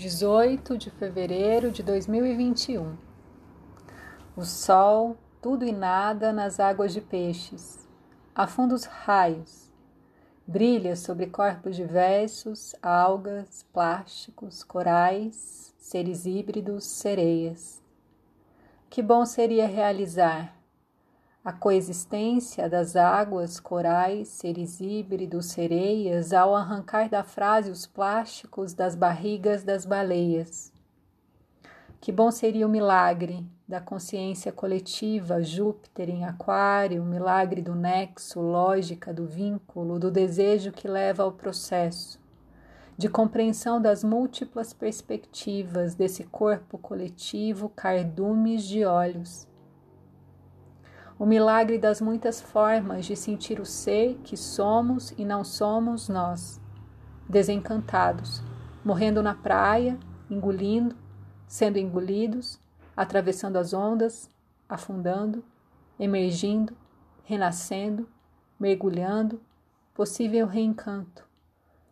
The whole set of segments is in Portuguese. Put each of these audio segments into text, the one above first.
18 de fevereiro de 2021. O sol, tudo e nada nas águas de peixes, afunda os raios, brilha sobre corpos diversos, algas, plásticos, corais, seres híbridos, sereias. Que bom seria realizar a coexistência das águas, corais, seres híbridos, sereias, ao arrancar da frase os plásticos das barrigas das baleias. Que bom seria o milagre da consciência coletiva, Júpiter em Aquário, o milagre do nexo, lógica do vínculo, do desejo que leva ao processo, de compreensão das múltiplas perspectivas desse corpo coletivo, cardumes de olhos o milagre das muitas formas de sentir o ser que somos e não somos nós, desencantados, morrendo na praia, engolindo, sendo engolidos, atravessando as ondas, afundando, emergindo, renascendo, mergulhando, possível reencanto,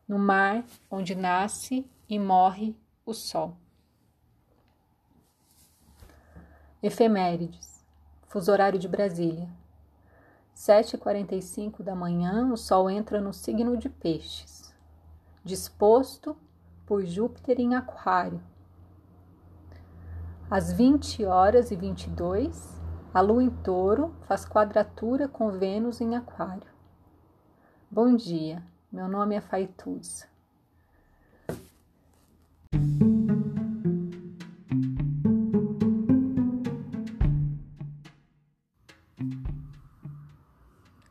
no mar onde nasce e morre o sol. Efemérides fuso horário de Brasília. 7h45 da manhã, o Sol entra no signo de Peixes, disposto por Júpiter em Aquário. Às 20 horas e 22, a Lua em Touro faz quadratura com Vênus em Aquário. Bom dia, meu nome é Faituza.